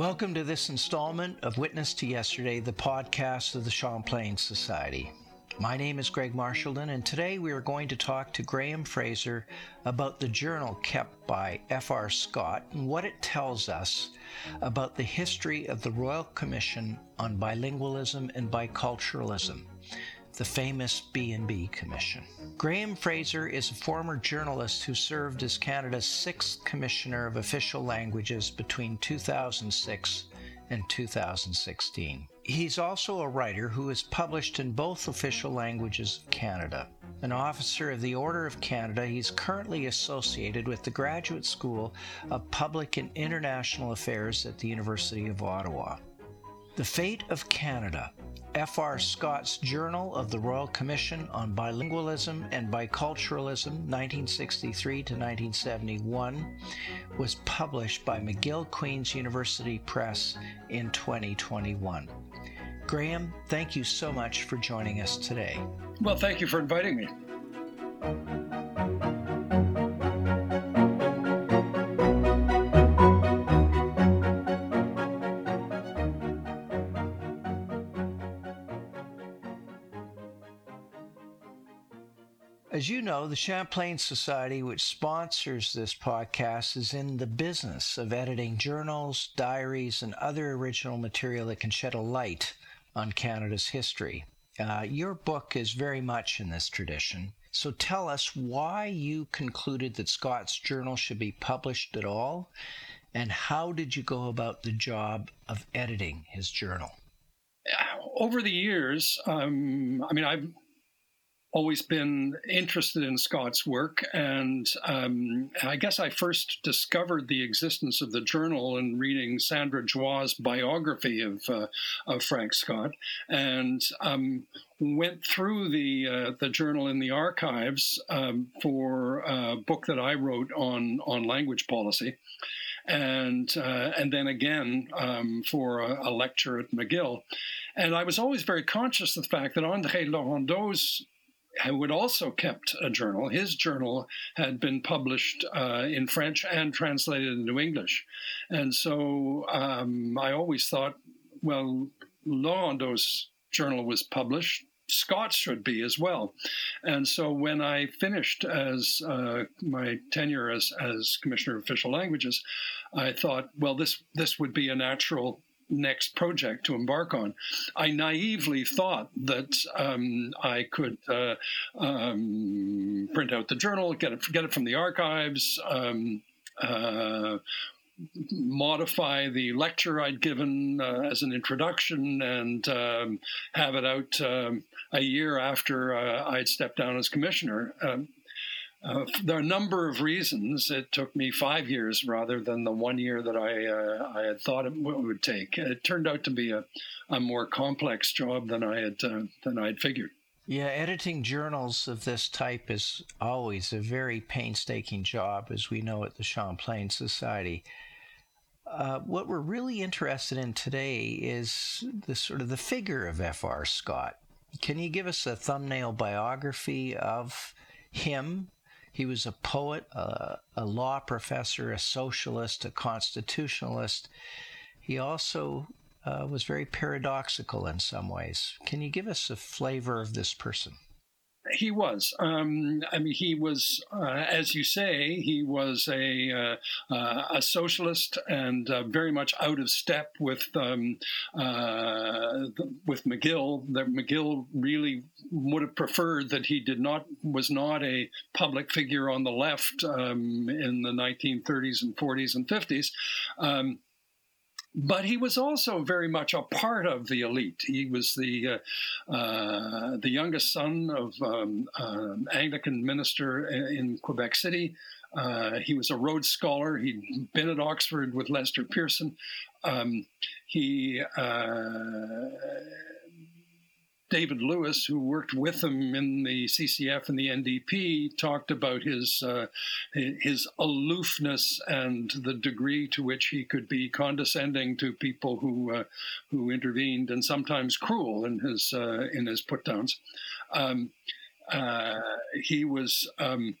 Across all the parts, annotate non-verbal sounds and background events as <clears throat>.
Welcome to this installment of Witness to Yesterday, the podcast of the Champlain Society. My name is Greg Marchildon, and today we are going to talk to Graham Fraser about the journal kept by F.R. Scott and what it tells us about the history of the Royal Commission on Bilingualism and Biculturalism, the famous B&B Commission. Graham Fraser is a former journalist who served as Canada's sixth Commissioner of Official Languages between 2006 and 2016. He's also a writer who has published in both official languages of Canada. An officer of the Order of Canada, he's currently associated with the Graduate School of Public and International Affairs at the University of Ottawa. The Fate of Canada, F.R. Scott's Journal of the Royal Commission on Bilingualism and Biculturalism, 1963 to 1971, was published by McGill Queen's University Press in 2021. Graham, thank you so much for joining us today. Well, thank you for inviting me. You know, the Champlain Society, which sponsors this podcast, is in the business of editing journals, diaries, and other original material that can shed a light on Canada's history. Uh, your book is very much in this tradition. So tell us why you concluded that Scott's journal should be published at all, and how did you go about the job of editing his journal? Over the years, um, I mean, I've always been interested in Scott's work, and um, I guess I first discovered the existence of the journal in reading Sandra Djwa's biography of uh, of Frank Scott, and um, went through the uh, the journal in the archives um, for a book that I wrote on on language policy. And uh, and then again um, for a, a lecture at McGill, and I was always very conscious of the fact that André Laurendeau's who had also kept a journal. His journal had been published uh, in French and translated into English. And so um, I always thought, well, Laurendeau's journal was published. Scott's should be as well. And so when I finished as uh, my tenure as, as Commissioner of Official Languages, I thought, well, this this would be a natural next project to embark on. I naively thought that um, I could uh, um, print out the journal, get it, get it from the archives. Um, uh, modify the lecture I'd given uh, as an introduction and um, have it out um, a year after uh, I'd stepped down as commissioner. Um, uh, there are a number of reasons it took me five years rather than the one year that I uh, I had thought it would take. It turned out to be a, a more complex job than I had uh, than I had figured. Yeah, editing journals of this type is always a very painstaking job, as we know at the Champlain Society. Uh, what we're really interested in today is the sort of the figure of F.R. Scott. Can you give us a thumbnail biography of him He was a poet, a, a law professor, a socialist, a constitutionalist. He also uh, was very paradoxical in some ways. Can you give us a flavor of this person? He was. Um, I mean, he was, uh, as you say, he was a uh, uh, a socialist and uh, very much out of step with um, uh, with McGill. That McGill really would have preferred that he did not was not a public figure on the left um, in the 1930s and 40s and 50s. But he was also very much a part of the elite. He was the uh, uh, the youngest son of um, uh, Anglican minister in Quebec City. Uh, he was a Rhodes Scholar. He'd been at Oxford with Lester Pearson. Um, he uh, David Lewis, who worked with him in the CCF and the NDP, talked about his uh, his aloofness and the degree to which he could be condescending to people who uh, who intervened and sometimes cruel in his uh, in his put downs. Um, uh, he was. Um,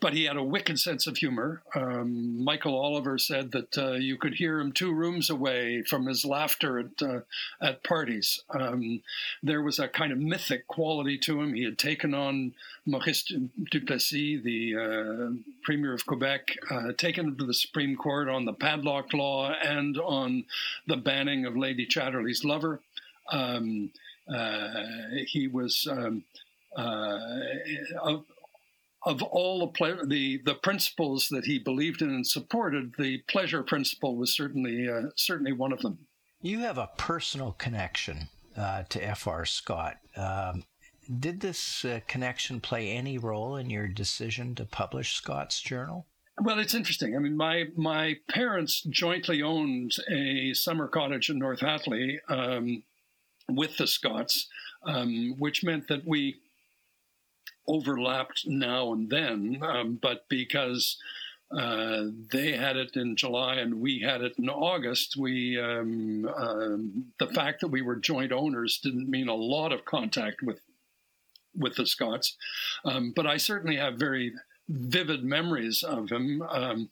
but he had a wicked sense of humor. Um, Michael Oliver said that uh, you could hear him two rooms away from his laughter at uh, at parties. Um, there was a kind of mythic quality to him. He had taken on Maurice Duplessis, the uh, Premier of Quebec, uh, taken him to the Supreme Court on the padlock law and on the banning of Lady Chatterley's lover. Um, uh, he was. Um, uh, of all the, ple- the the principles that he believed in and supported, the pleasure principle was certainly uh, certainly one of them. You have a personal connection uh, to F.R. Scott. Um, did this uh, connection play any role in your decision to publish Scott's journal? Well, it's interesting. I mean, my my parents jointly owned a summer cottage in North Hatley um, with the Scotts, um, which meant that we overlapped now and then, um, but because uh, they had it in July and we had it in August, we um, um, the fact that we were joint owners didn't mean a lot of contact with with the Scotts, Um, but I certainly have very vivid memories of him. Um,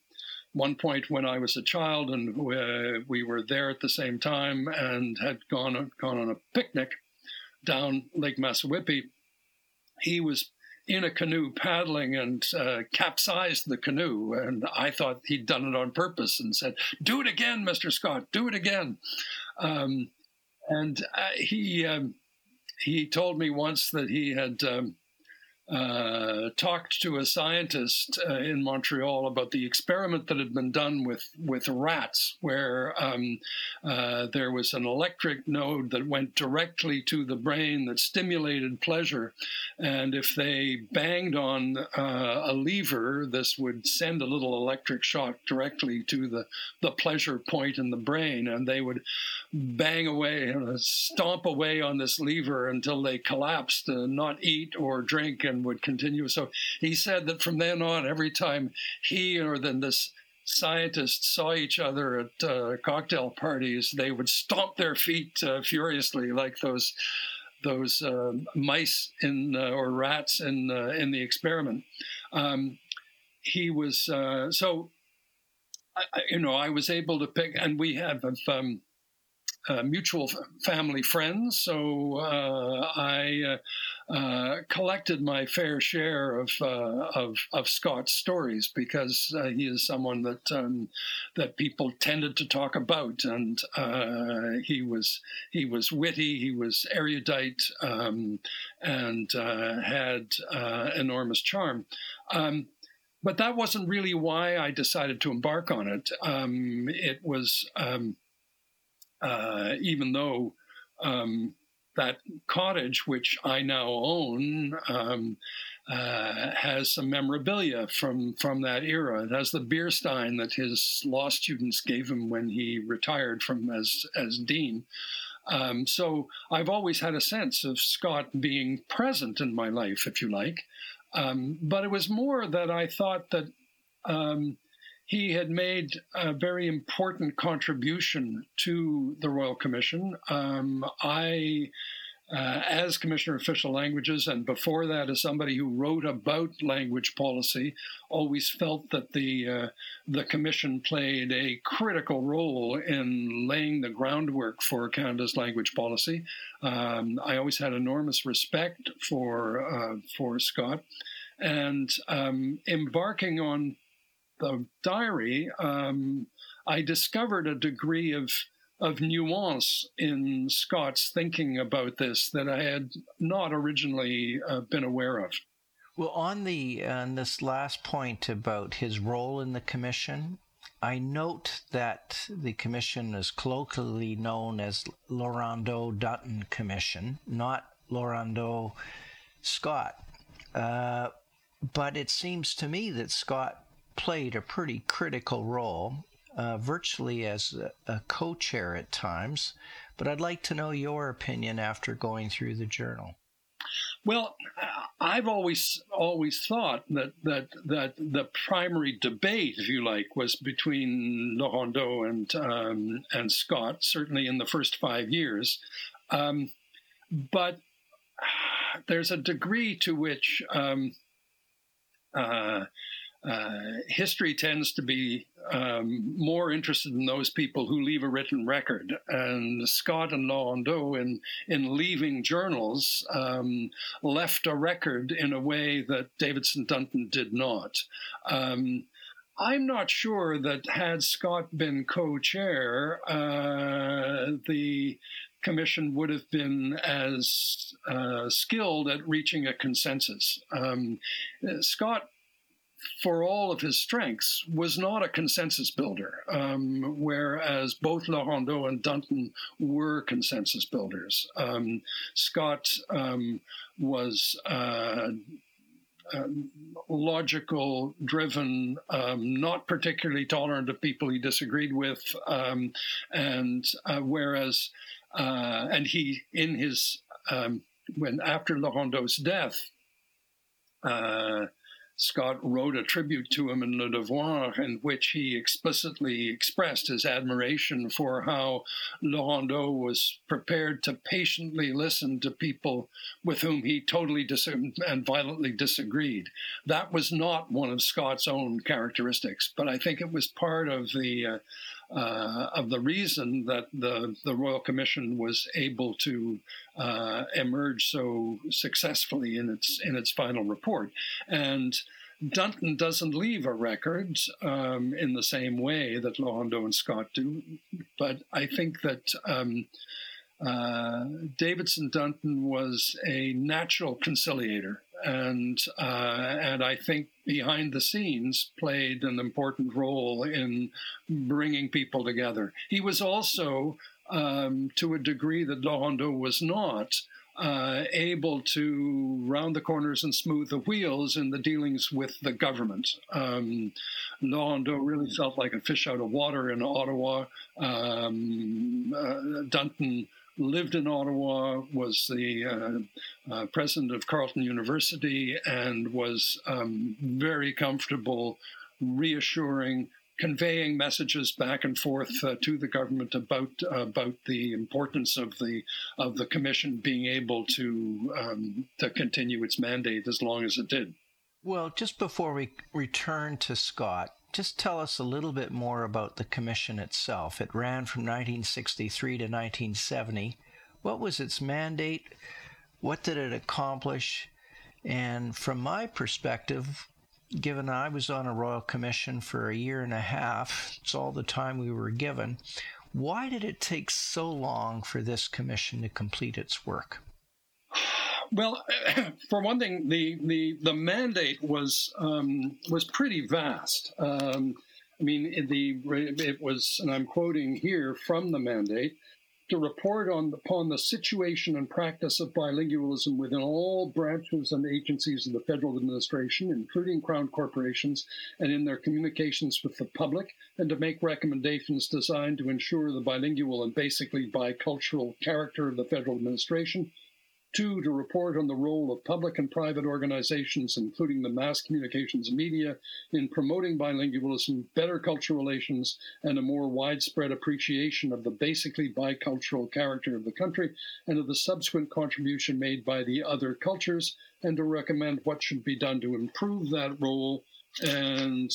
one point when I was a child and we, we were there at the same time and had gone gone on a picnic down Lake Massawippi, he was in a canoe paddling and uh, capsized the canoe. And I thought he'd done it on purpose and said, Do it again, Mr. Scott, do it again. Um, and uh, he, um, he told me once that he had um, uh, talked to a scientist uh, in Montreal about the experiment that had been done with with rats, where um, uh, there was an electric node that went directly to the brain that stimulated pleasure, and if they banged on uh, a lever, this would send a little electric shock directly to the the pleasure point in the brain, and they would bang away, stomp away on this lever until they collapsed, and not eat or drink. And and would continue. So he said that from then on, every time he or then this scientist saw each other at uh, cocktail parties, they would stomp their feet uh, furiously, like those those uh, mice in uh, or rats in uh, in the experiment. Um, he was uh, so. I, you know, I was able to pick, and we have um, uh, mutual family friends. So uh, I uh, uh, collected my fair share of, uh, of, of Scott's stories because he is someone that um, that people tended to talk about, and he was he was witty, he was erudite, um, and had enormous charm. Um, but that wasn't really why I decided to embark on it. Um, it was um, uh, even though um, that cottage, which I now own, um, uh, has some memorabilia from from that era. It has the beer stein that his law students gave him when he retired from as as dean. Um, so I've always had a sense of Scott being present in my life, if you like. Um, but it was more that I thought that um, he had made a very important contribution to the Royal Commission. Um, I uh, as Commissioner of Official Languages, and before that, as somebody who wrote about language policy, always felt that the uh, the Commission played a critical role in laying the groundwork for Canada's language policy. Um, I always had enormous respect for uh, for Scott, and um, embarking on the diary, um, I discovered a degree of of nuance in Scott's thinking about this that I had not originally uh, been aware of. Well, on the on this last point about his role in the commission, I note that the commission is colloquially known as Laurendeau Dunton Commission, not Laurendeau Scott. Uh, but it seems to me that Scott played a pretty critical role uh, virtually as a, a co chair at times, but I'd like to know your opinion after going through the journal. Well, I've always always thought that that that the primary debate, if you like, was between Laurendeau and um, and Scott. Certainly in the first five years, um, but there's a degree to which um, uh, uh, history tends to be um, more interested in those people who leave a written record. And Scott and Laurendeau, in, in leaving journals, um, left a record in a way that Davidson Dunton did not. Um, I'm not sure that had Scott been co chair, uh, the commission would have been as uh, skilled at reaching a consensus. Um, Scott for all of his strengths, was not a consensus builder, um, whereas both Laurendeau and Dunton were consensus builders. Um, Scott um, was uh, um, logical, driven, um, not particularly tolerant of people he disagreed with, um, and uh, whereas, uh, and he in his when after Laurendeau's death. Uh, Scott wrote a tribute to him in Le Devoir, in which he explicitly expressed his admiration for how Laurendeau was prepared to patiently listen to people with whom he totally dis- and violently disagreed. That was not one of Scott's own characteristics, but I think it was part of the uh, uh, of the reason that the, the Royal Commission was able to uh, emerge so successfully in its in its final report. And Dunton doesn't leave a record um, in the same way that Laurendeau and Scott do, but I think that. Um, uh, Davidson Dunton was a natural conciliator and uh, and I think behind the scenes played an important role in bringing people together. He was also, um, to a degree that Laurendeau was not, uh, able to round the corners and smooth the wheels in the dealings with the government. Um, really felt like a fish out of water in Ottawa. Um, uh, Dunton lived in Ottawa, was the uh, uh, president of Carleton University, and was um, very comfortable reassuring, conveying messages back and forth uh, to the government about about the importance of the of the commission being able to um, to continue its mandate as long as it did. Well, just before we return to Scott, just tell us a little bit more about the commission itself. It ran from 1963 to 1970. What was its mandate? What did it accomplish? And from my perspective, given I was on a royal commission for a year and a half, it's all the time we were given, why did it take so long for this commission to complete its work? Well, <clears throat> for one thing, the the, the mandate was um, was pretty vast. Um, I mean, the it was, and I'm quoting here from the mandate to report on upon the situation and practice of bilingualism within all branches and agencies of the federal administration, including crown corporations, and in their communications with the public, and to make recommendations designed to ensure the bilingual and basically bicultural character of the federal administration, Two, to report on the role of public and private organizations, including the mass communications media, in promoting bilingualism, better cultural relations, and a more widespread appreciation of the basically bicultural character of the country and of the subsequent contribution made by the other cultures, and to recommend what should be done to improve that role and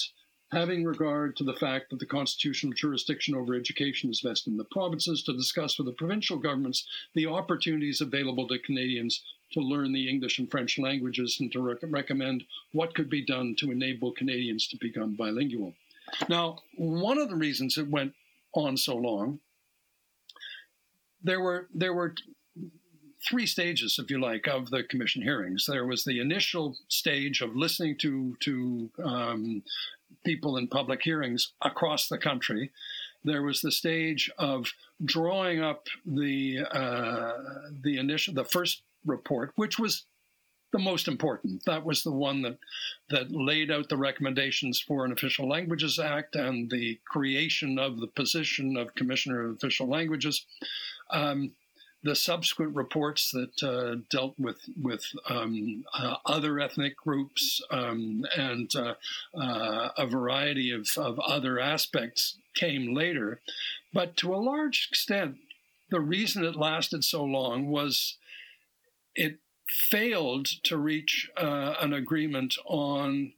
having regard to the fact that the constitutional jurisdiction over education is vested in the provinces, to discuss with the provincial governments the opportunities available to Canadians to learn the English and French languages, and to rec- recommend what could be done to enable Canadians to become bilingual. Now, one of the reasons it went on so long, there were there were three stages, if you like, of the commission hearings. There was the initial stage of listening to to um, people in public hearings across the country. There was the stage of drawing up the uh, the initial the first report, which was the most important. That was the one that that laid out the recommendations for an Official Languages Act and the creation of the position of Commissioner of Official Languages. Um, the subsequent reports that uh, dealt with with um, uh, other ethnic groups um, and uh, uh, a variety of, of other aspects came later, but to a large extent, the reason it lasted so long was it failed to reach uh, an agreement on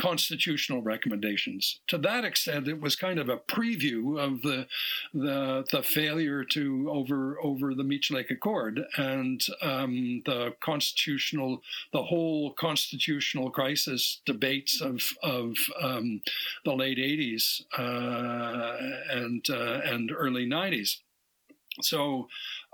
constitutional recommendations. To that extent, it was kind of a preview of the the, the failure to over over the Meech Lake Accord and um, the constitutional the whole constitutional crisis debates of of um, the late '80s uh, and uh, and early '90s. So,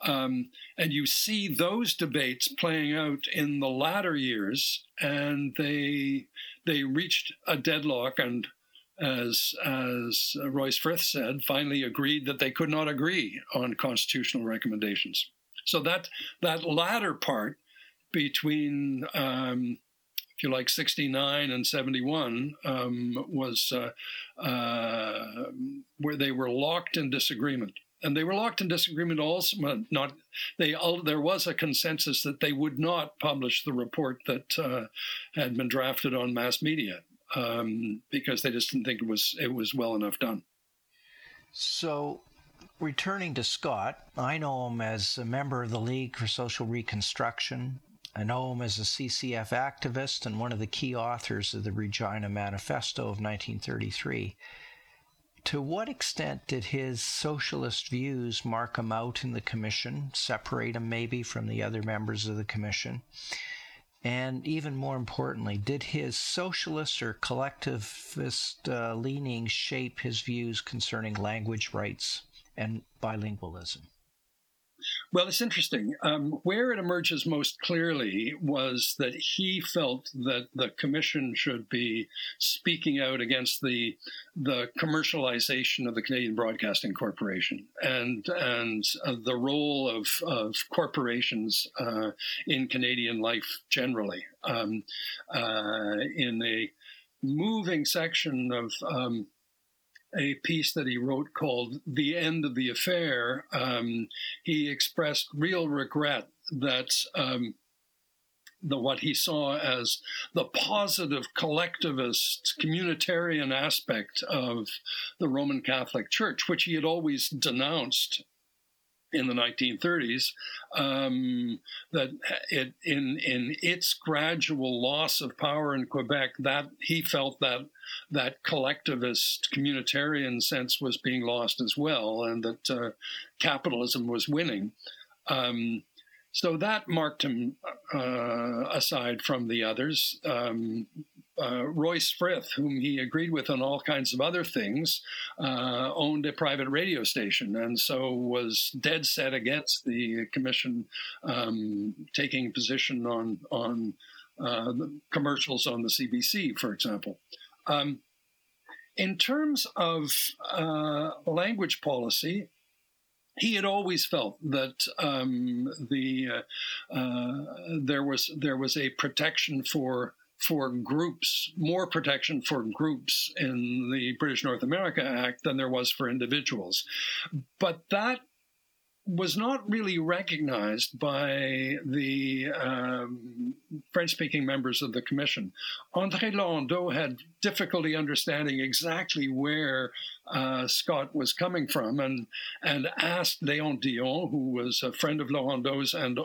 um, and you see those debates playing out in the latter years, and they they reached a deadlock and as as Royce Frith said, finally agreed that they could not agree on constitutional recommendations. So that that latter part between, um, if you like, 69 and 71 um, was uh, uh, where they were locked in disagreement. And they were locked in disagreement also. Not they. all, There was a consensus that they would not publish the report that uh, had been drafted on mass media um, because they just didn't think it was it was well enough done. So, returning to Scott, I know him as a member of the League for Social Reconstruction. I know him as a CCF activist and one of the key authors of the Regina Manifesto of 1933 to what extent did his socialist views mark him out in the commission, separate him maybe from the other members of the commission? And even more importantly, did his socialist or collectivist uh, leanings shape his views concerning language rights and bilingualism? Well, it's interesting. Um, where it emerges most clearly was that he felt that the commission should be speaking out against the the commercialization of the Canadian Broadcasting Corporation and and uh, the role of of corporations uh, in Canadian life generally. Um, uh, in a moving section of um, a piece that he wrote called The End of the Affair, um, he expressed real regret that um, the what he saw as the positive collectivist communitarian aspect of the Roman Catholic Church, which he had always denounced in the 1930s, um, that it in in its gradual loss of power in Quebec, that he felt that that collectivist communitarian sense was being lost as well, and that uh, capitalism was winning. Um, so that marked him uh, aside from the others. Um, uh, Royce Frith, whom he agreed with on all kinds of other things, uh, owned a private radio station and so was dead set against the commission um, taking position on on uh, commercials on the CBC, for example. Um, in terms of uh, language policy, he had always felt that um, the uh, uh, there was there was a protection for for groups, more protection for groups in the British North America Act than there was for individuals. But that was not really recognized by the um, French speaking members of the commission. André Laurendeau had difficulty understanding exactly where uh, Scott was coming from and, and asked Léon Dion, who was a friend of Laurendeau's and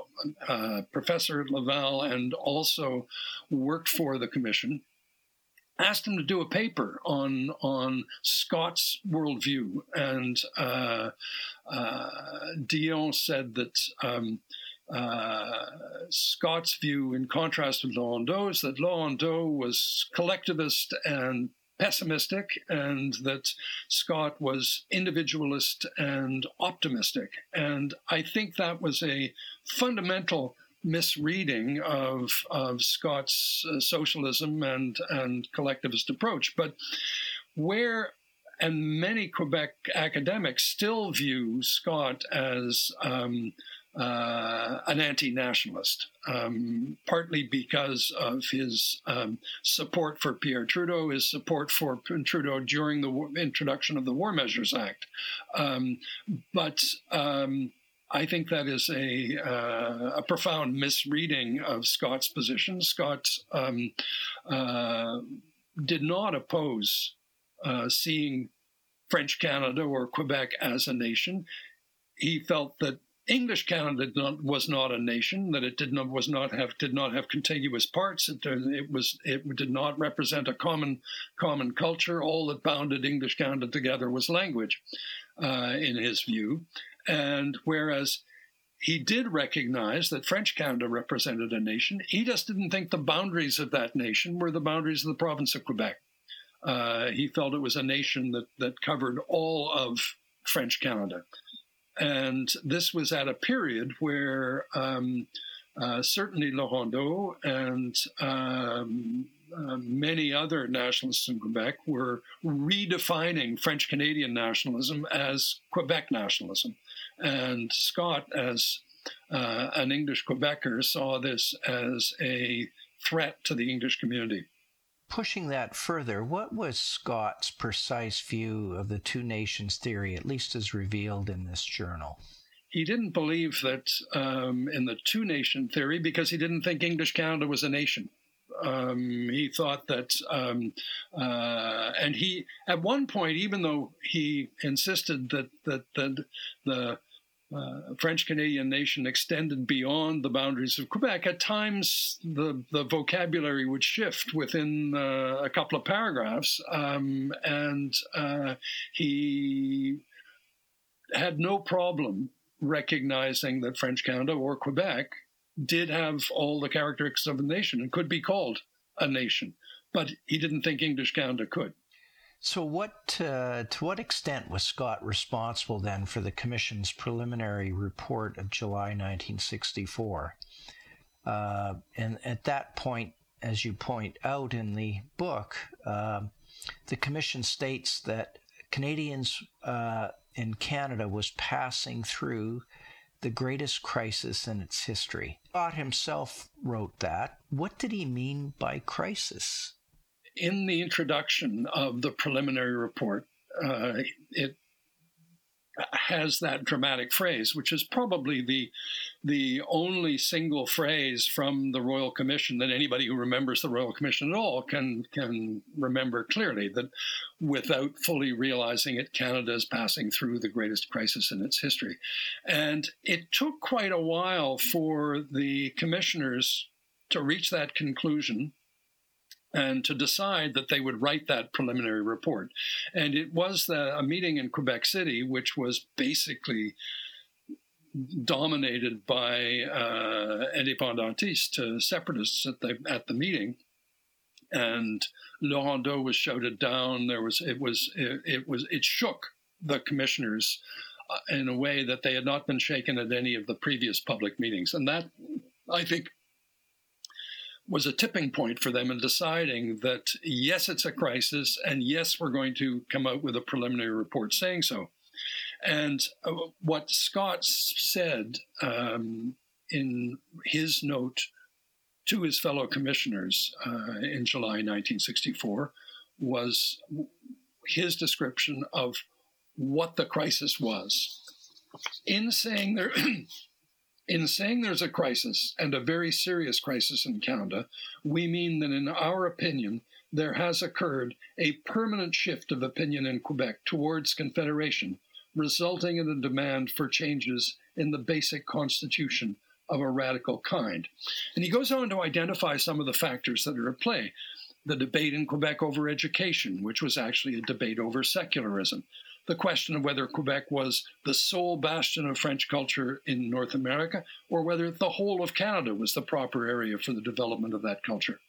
uh, professor at Laval and also worked for the commission, asked him to do a paper on on Scott's worldview, and uh, uh, Dion said that um, uh, Scott's view, in contrast with Laurendeau's, that Laurendeau was collectivist and pessimistic, and that Scott was individualist and optimistic. And I think that was a fundamental misreading of of Scott's uh, socialism and and collectivist approach. But where and many Quebec academics still view Scott as um, uh, an anti-nationalist, um, partly because of his um, support for Pierre Trudeau, his support for Trudeau during the introduction of the War Measures Act, um, but um, I think that is a, uh, a profound misreading of Scott's position. Scott um, uh, did not oppose uh, seeing French Canada or Quebec as a nation. He felt that English Canada not, was not a nation; that it did not was not have did not have contiguous parts. It, it, was it did not represent a common common culture. All that bounded English Canada together was language, uh, in his view. And whereas he did recognize that French Canada represented a nation, he just didn't think the boundaries of that nation were the boundaries of the province of Quebec. Uh, he felt it was a nation that, that covered all of French Canada. And this was at a period where um, uh, certainly Laurendeau and um, uh, many other nationalists in Quebec were redefining French Canadian nationalism as Quebec nationalism. And Scott, as uh, an English Quebecer, saw this as a threat to the English community. Pushing that further, what was Scott's precise view of the two nations theory, at least as revealed in this journal? He didn't believe that um, in the two nation theory because he didn't think English Canada was a nation. Um, he thought that, um, uh, and he at one point, even though he insisted that that, that the uh, French Canadian nation extended beyond the boundaries of Quebec, at times the, the vocabulary would shift within uh, a couple of paragraphs. Um, and uh, he had no problem recognizing that French Canada or Quebec did have all the characteristics of a nation and could be called a nation, but he didn't think English Canada could. So, what uh, to what extent was Scott responsible then for the Commission's preliminary report of July 1964? Uh, and at that point, as you point out in the book, uh, the Commission states that Canadians uh, in Canada was passing through the greatest crisis in its history. Scott himself wrote that. What did he mean by crisis? In the introduction of the preliminary report, uh, it has that dramatic phrase, which is probably the the only single phrase from the Royal Commission that anybody who remembers the Royal Commission at all can can remember clearly. That without fully realizing it, Canada is passing through the greatest crisis in its history, and it took quite a while for the commissioners to reach that conclusion and to decide that they would write that preliminary report. And it was the, a meeting in Quebec City, which was basically dominated by uh, independentists, uh, separatists at the at the meeting, and Laurendeau was shouted down. There was it was it, it was it shook the commissioners uh, in a way that they had not been shaken at any of the previous public meetings, and that I think was a tipping point for them in deciding that yes, it's a crisis, and yes, we're going to come out with a preliminary report saying so. And uh, what Scott said um, in his note to his fellow commissioners uh, in July 1964 was his description of what the crisis was. In saying there, <clears throat> in saying there's a crisis and a very serious crisis in Canada, we mean that in our opinion, there has occurred a permanent shift of opinion in Quebec towards confederation, resulting in a demand for changes in the basic constitution of a radical kind. And he goes on to identify some of the factors that are at play. The debate in Quebec over education, which was actually a debate over secularism. The question of whether Quebec was the sole bastion of French culture in North America, or whether the whole of Canada was the proper area for the development of that culture.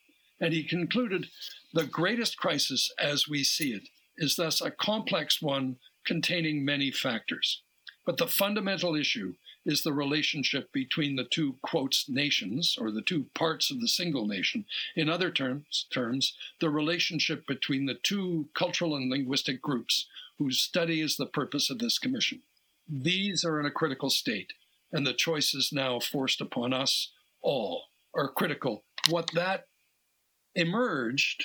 And he concluded the greatest crisis as we see it is thus a complex one containing many factors. But the fundamental issue is the relationship between the two quotes nations or the two parts of the single nation. In other terms, terms, the relationship between the two cultural and linguistic groups whose study is the purpose of this commission. These are in a critical state, and the choices now forced upon us all are critical. What that emerged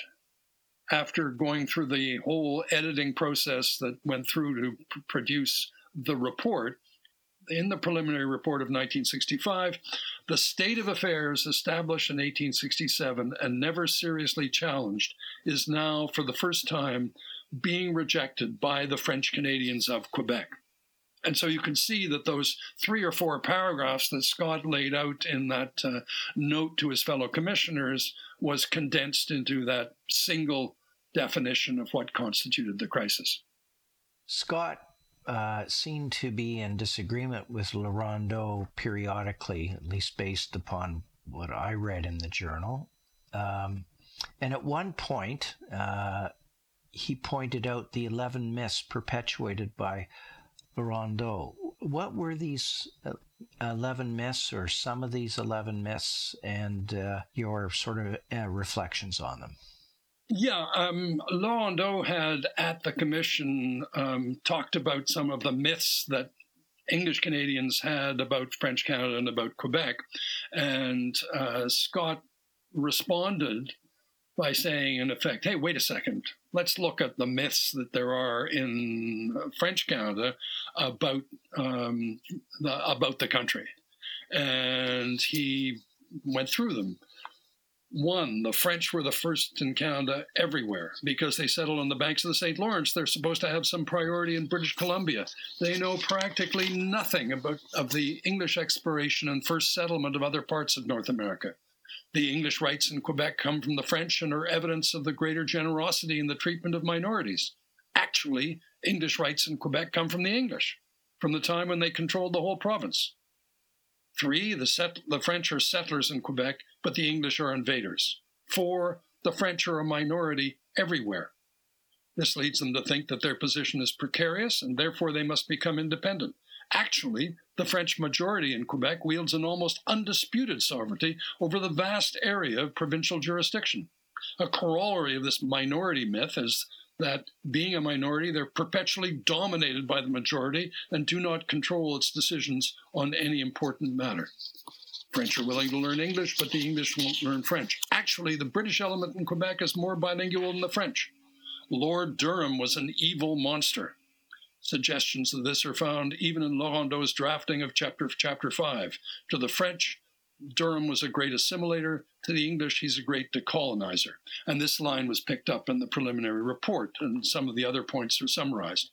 after going through the whole editing process that went through to produce the report in the preliminary report of 1965, the state of affairs established in 1867 and never seriously challenged is now, for the first time, being rejected by the French Canadians of Quebec. And so you can see that those three or four paragraphs that Scott laid out in that uh, note to his fellow commissioners was condensed into that single definition of what constituted the crisis. Scott uh, seemed to be in disagreement with Laurendeau periodically, at least based upon what I read in the journal. Um, and at one point, uh, he pointed out the 11 myths perpetuated by Rondeau. What were these uh, 11 myths, or some of these 11 myths, and uh, your sort of uh, reflections on them? Yeah, um, Rondeau had at the commission um, talked about some of the myths that English Canadians had about French Canada and about Quebec. And uh, Scott responded by saying, in effect, hey, wait a second, let's look at the myths that there are in French Canada about, um, the, about the country. And he went through them. One, the French were the first in Canada everywhere because they settled on the banks of the St. Lawrence. They're supposed to have some priority in British Columbia. They know practically nothing about of the English exploration and first settlement of other parts of North America. The English rights in Quebec come from the French and are evidence of the greater generosity in the treatment of minorities. Actually, English rights in Quebec come from the English, from the time when they controlled the whole province. Three, the, set, the French are settlers in Quebec, but the English are invaders. Four, the French are a minority everywhere. This leads them to think that their position is precarious and therefore they must become independent. Actually, the French majority in Quebec wields an almost undisputed sovereignty over the vast area of provincial jurisdiction. A corollary of this minority myth is that being a minority, they're perpetually dominated by the majority and do not control its decisions on any important matter. French are willing to learn English, but the English won't learn French. Actually, the British element in Quebec is more bilingual than the French. Lord Durham was an evil monster. Suggestions of this are found even in Laurendeau's drafting of chapter, chapter 5. To the French, Durham was a great assimilator. To the English, he's a great decolonizer. And this line was picked up in the preliminary report, and some of the other points are summarized.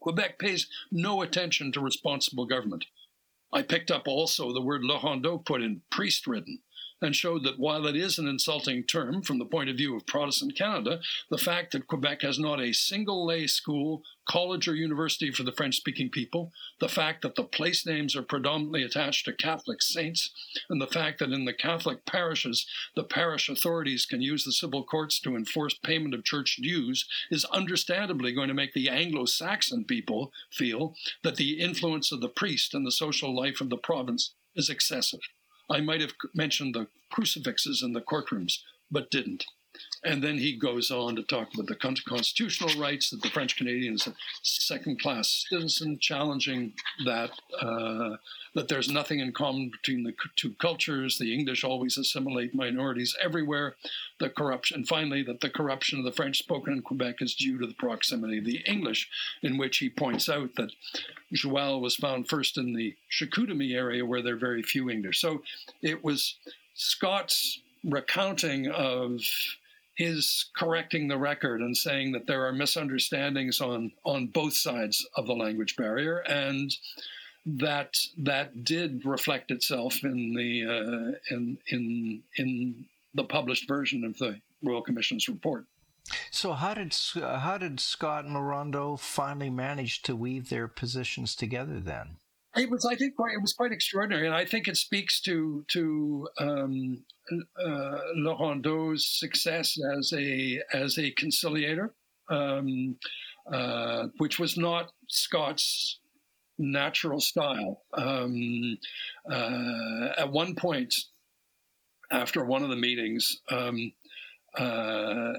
Quebec pays no attention to responsible government. I picked up also the word La put in priest ridden and showed that while it is an insulting term from the point of view of Protestant Canada, the fact that Quebec has not a single lay school, college, or university for the French speaking people, the fact that the place names are predominantly attached to Catholic saints, and the fact that in the Catholic parishes the parish authorities can use the civil courts to enforce payment of church dues is understandably going to make the Anglo Saxon people feel that the influence of the priest in the social life of the province is excessive. I might have mentioned the crucifixes in the courtrooms, but didn't. And then he goes on to talk about the constitutional rights that the French Canadians second class citizen, challenging that uh, that there's nothing in common between the two cultures. The English always assimilate minorities everywhere. The corruption, and finally, that the corruption of the French spoken in Quebec is due to the proximity of the English, in which he points out that joual was found first in the Chicoutimi area where there are very few English. So it was Scott's recounting of his correcting the record and saying that there are misunderstandings on on both sides of the language barrier and that that did reflect itself in the uh, in in in the published version of the Royal Commission's report. So how did how did Scott and Laurendeau finally manage to weave their positions together then? It was, I think, quite, it was quite extraordinary, and I think it speaks to to um, uh, success as a as a conciliator, um, uh, which was not Scott's natural style. Um, uh, at one point, after one of the meetings, um, uh,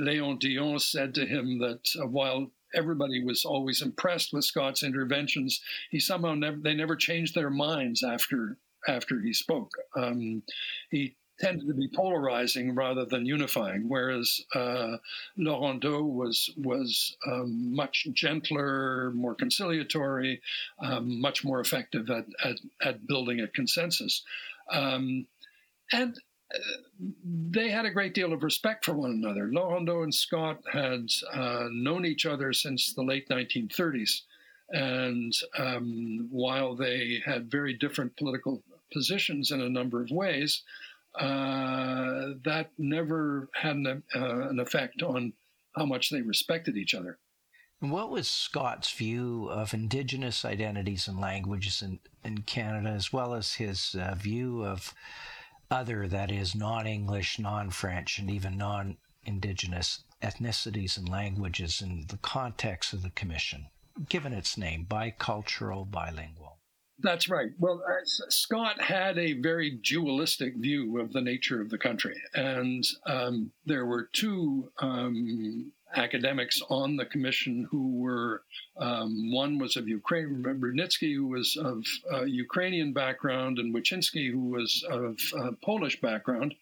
Léon Dion said to him that uh, while everybody was always impressed with Scott's interventions. He somehow never they never changed their minds after after he spoke. Um, he tended to be polarizing rather than unifying, whereas uh, Laurendeau was was um, much gentler, more conciliatory, um, much more effective at, at, at building a consensus. Um, and they had a great deal of respect for one another. Laurendeau and Scott had uh, known each other since the late 1930s. And um, while they had very different political positions in a number of ways, uh, that never had an, uh, an effect on how much they respected each other. What was Scott's view of Indigenous identities and languages in, in Canada, as well as his uh, view of other that is non English, non French, and even non Indigenous ethnicities and languages in the context of the Commission, given its name, bicultural, bilingual. That's right. Well, uh, Scott had a very dualistic view of the nature of the country. And um, there were two um, academics on the commission who were um, one was of Ukraine, Brudnicki, who was of uh, Ukrainian background, and Wyczynski, who was of uh, Polish background.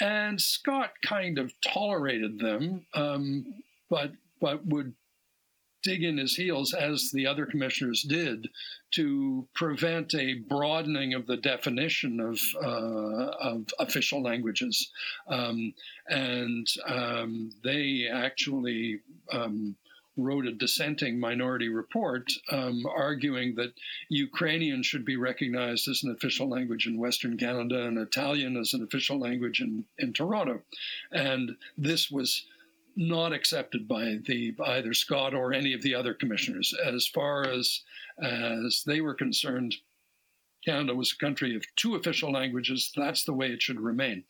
And Scott kind of tolerated them, um, but but would dig in his heels, as the other commissioners did, to prevent a broadening of the definition of, uh, of official languages. Um, and um, they actually um, wrote a dissenting minority report um, arguing that Ukrainian should be recognized as an official language in Western Canada and Italian as an official language in, in Toronto. And this was not accepted by the either Scott or any of the other commissioners. As far as as they were concerned, Canada was a country of two official languages. That's the way it should remain.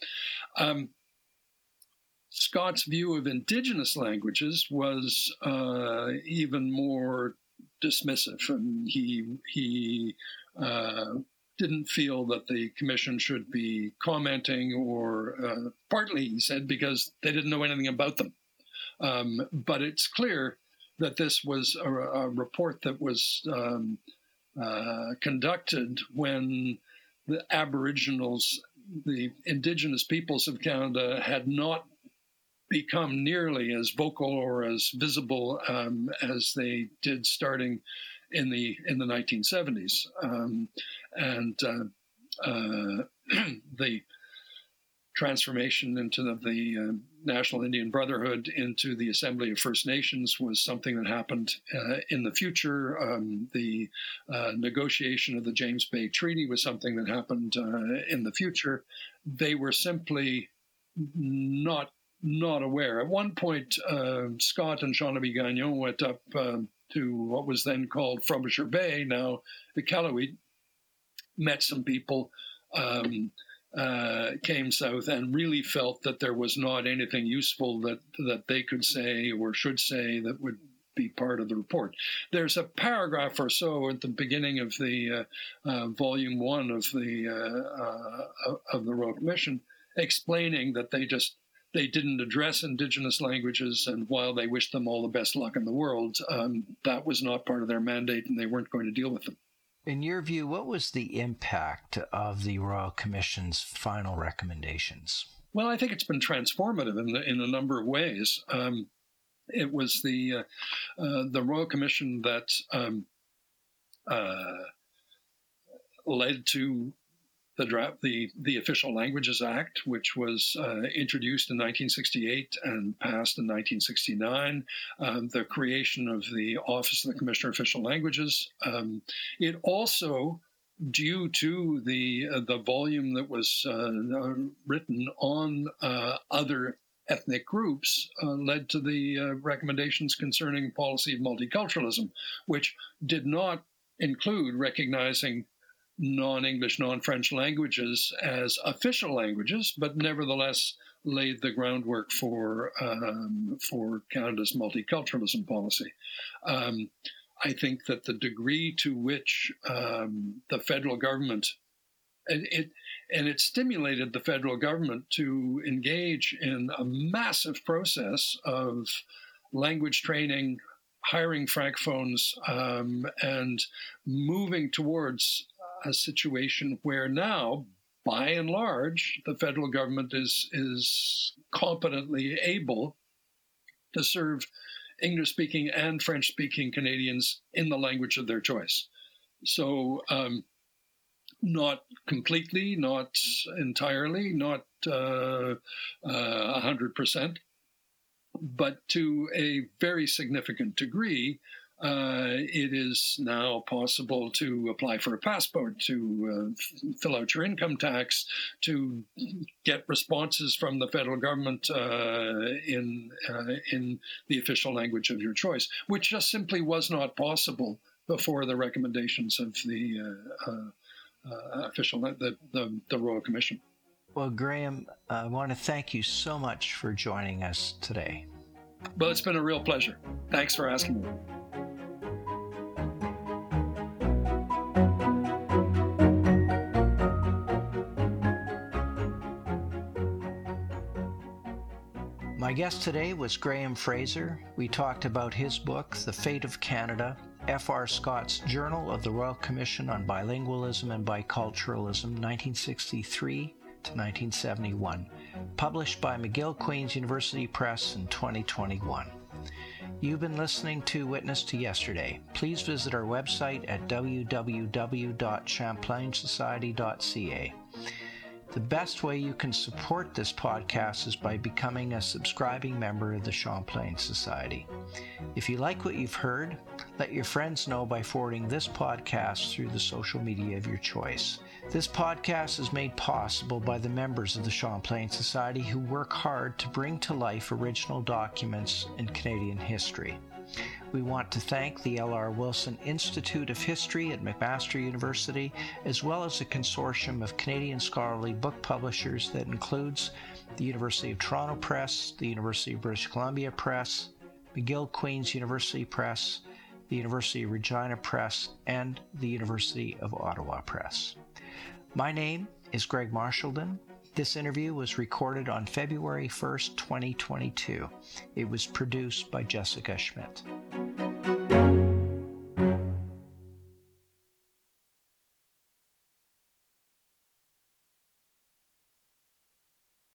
Um, Scott's view of indigenous languages was uh, even more dismissive, and he he uh, didn't feel that the commission should be commenting, or uh, partly he said because they didn't know anything about them. Um, but it's clear that this was a, a report that was um, uh, conducted when the Aboriginals, the Indigenous peoples of Canada, had not become nearly as vocal or as visible um, as they did starting in the in the 1970s, um, and uh, uh, <clears throat> the transformation into the, the uh, National Indian Brotherhood into the Assembly of First Nations was something that happened uh, in the future. Um, the uh, negotiation of the James Bay Treaty was something that happened uh, in the future. They were simply not not aware. At one point, uh, Scott and Jean-Louis Gagnon went up um, to what was then called Frobisher Bay, now the Iqaluit, met some people. Um, uh, came south and really felt that there was not anything useful that that they could say or should say that would be part of the report. There's a paragraph or so at the beginning of the uh, uh, volume one of the uh, uh, of the Royal Commission explaining that they just they didn't address indigenous languages, and while they wished them all the best luck in the world, um, that was not part of their mandate, and they weren't going to deal with them. In your view, what was the impact of the Royal Commission's final recommendations? Well, I think it's been transformative in, the, in a number of ways. Um, it was the uh, uh, the Royal Commission that um, uh, led to the draft, the the Official Languages Act, which was uh, introduced in 1968 and passed in 1969, um, the creation of the Office of the Commissioner of Official Languages. Um, it also due to the uh, the volume that was uh, written on uh, other ethnic groups uh, led to the uh, recommendations concerning policy of multiculturalism, which did not include recognizing non-English, non-French languages as official languages, but nevertheless laid the groundwork for um, for Canada's multiculturalism policy. Um, I think that the degree to which um, the federal government it, it, and it stimulated the federal government to engage in a massive process of language training, hiring francophones, um, and moving towards a situation where now, by and large, the federal government is is competently able to serve English speaking and French speaking Canadians in the language of their choice. So, um, not completely, not entirely, not uh, uh, 100%, but to a very significant degree, uh, it is now possible to apply for a passport, to uh, fill out your income tax, to get responses from the federal government uh, in uh, in the official language of your choice, which just simply was not possible before the recommendations of the uh, uh, official the, the, the Royal Commission. Well, Graham, I want to thank you so much for joining us today. Well, it's been a real pleasure. Thanks for asking me. Guest today was Graham Fraser. We talked about his book, The Fate of Canada, F.R. Scott's Journal of the Royal Commission on Bilingualism and Biculturalism, 1963 to 1971, published by McGill Queen's University Press in 2021. You've been listening to Witness to Yesterday. Please visit our website at www.champlainsociety.ca. The best way you can support this podcast is by becoming a subscribing member of the Champlain Society. If you like what you've heard, let your friends know by forwarding this podcast through the social media of your choice. This podcast is made possible by the members of the Champlain Society who work hard to bring to life original documents in Canadian history. We want to thank the L.R. Wilson Institute of History at McMaster University, as well as a consortium of Canadian scholarly book publishers that includes the University of Toronto Press, the University of British Columbia Press, McGill Queen's University Press, the University of Regina Press, and the University of Ottawa Press. My name is Greg Marchildon. This interview was recorded on February 1st, 2022. It was produced by Jessica Schmidt.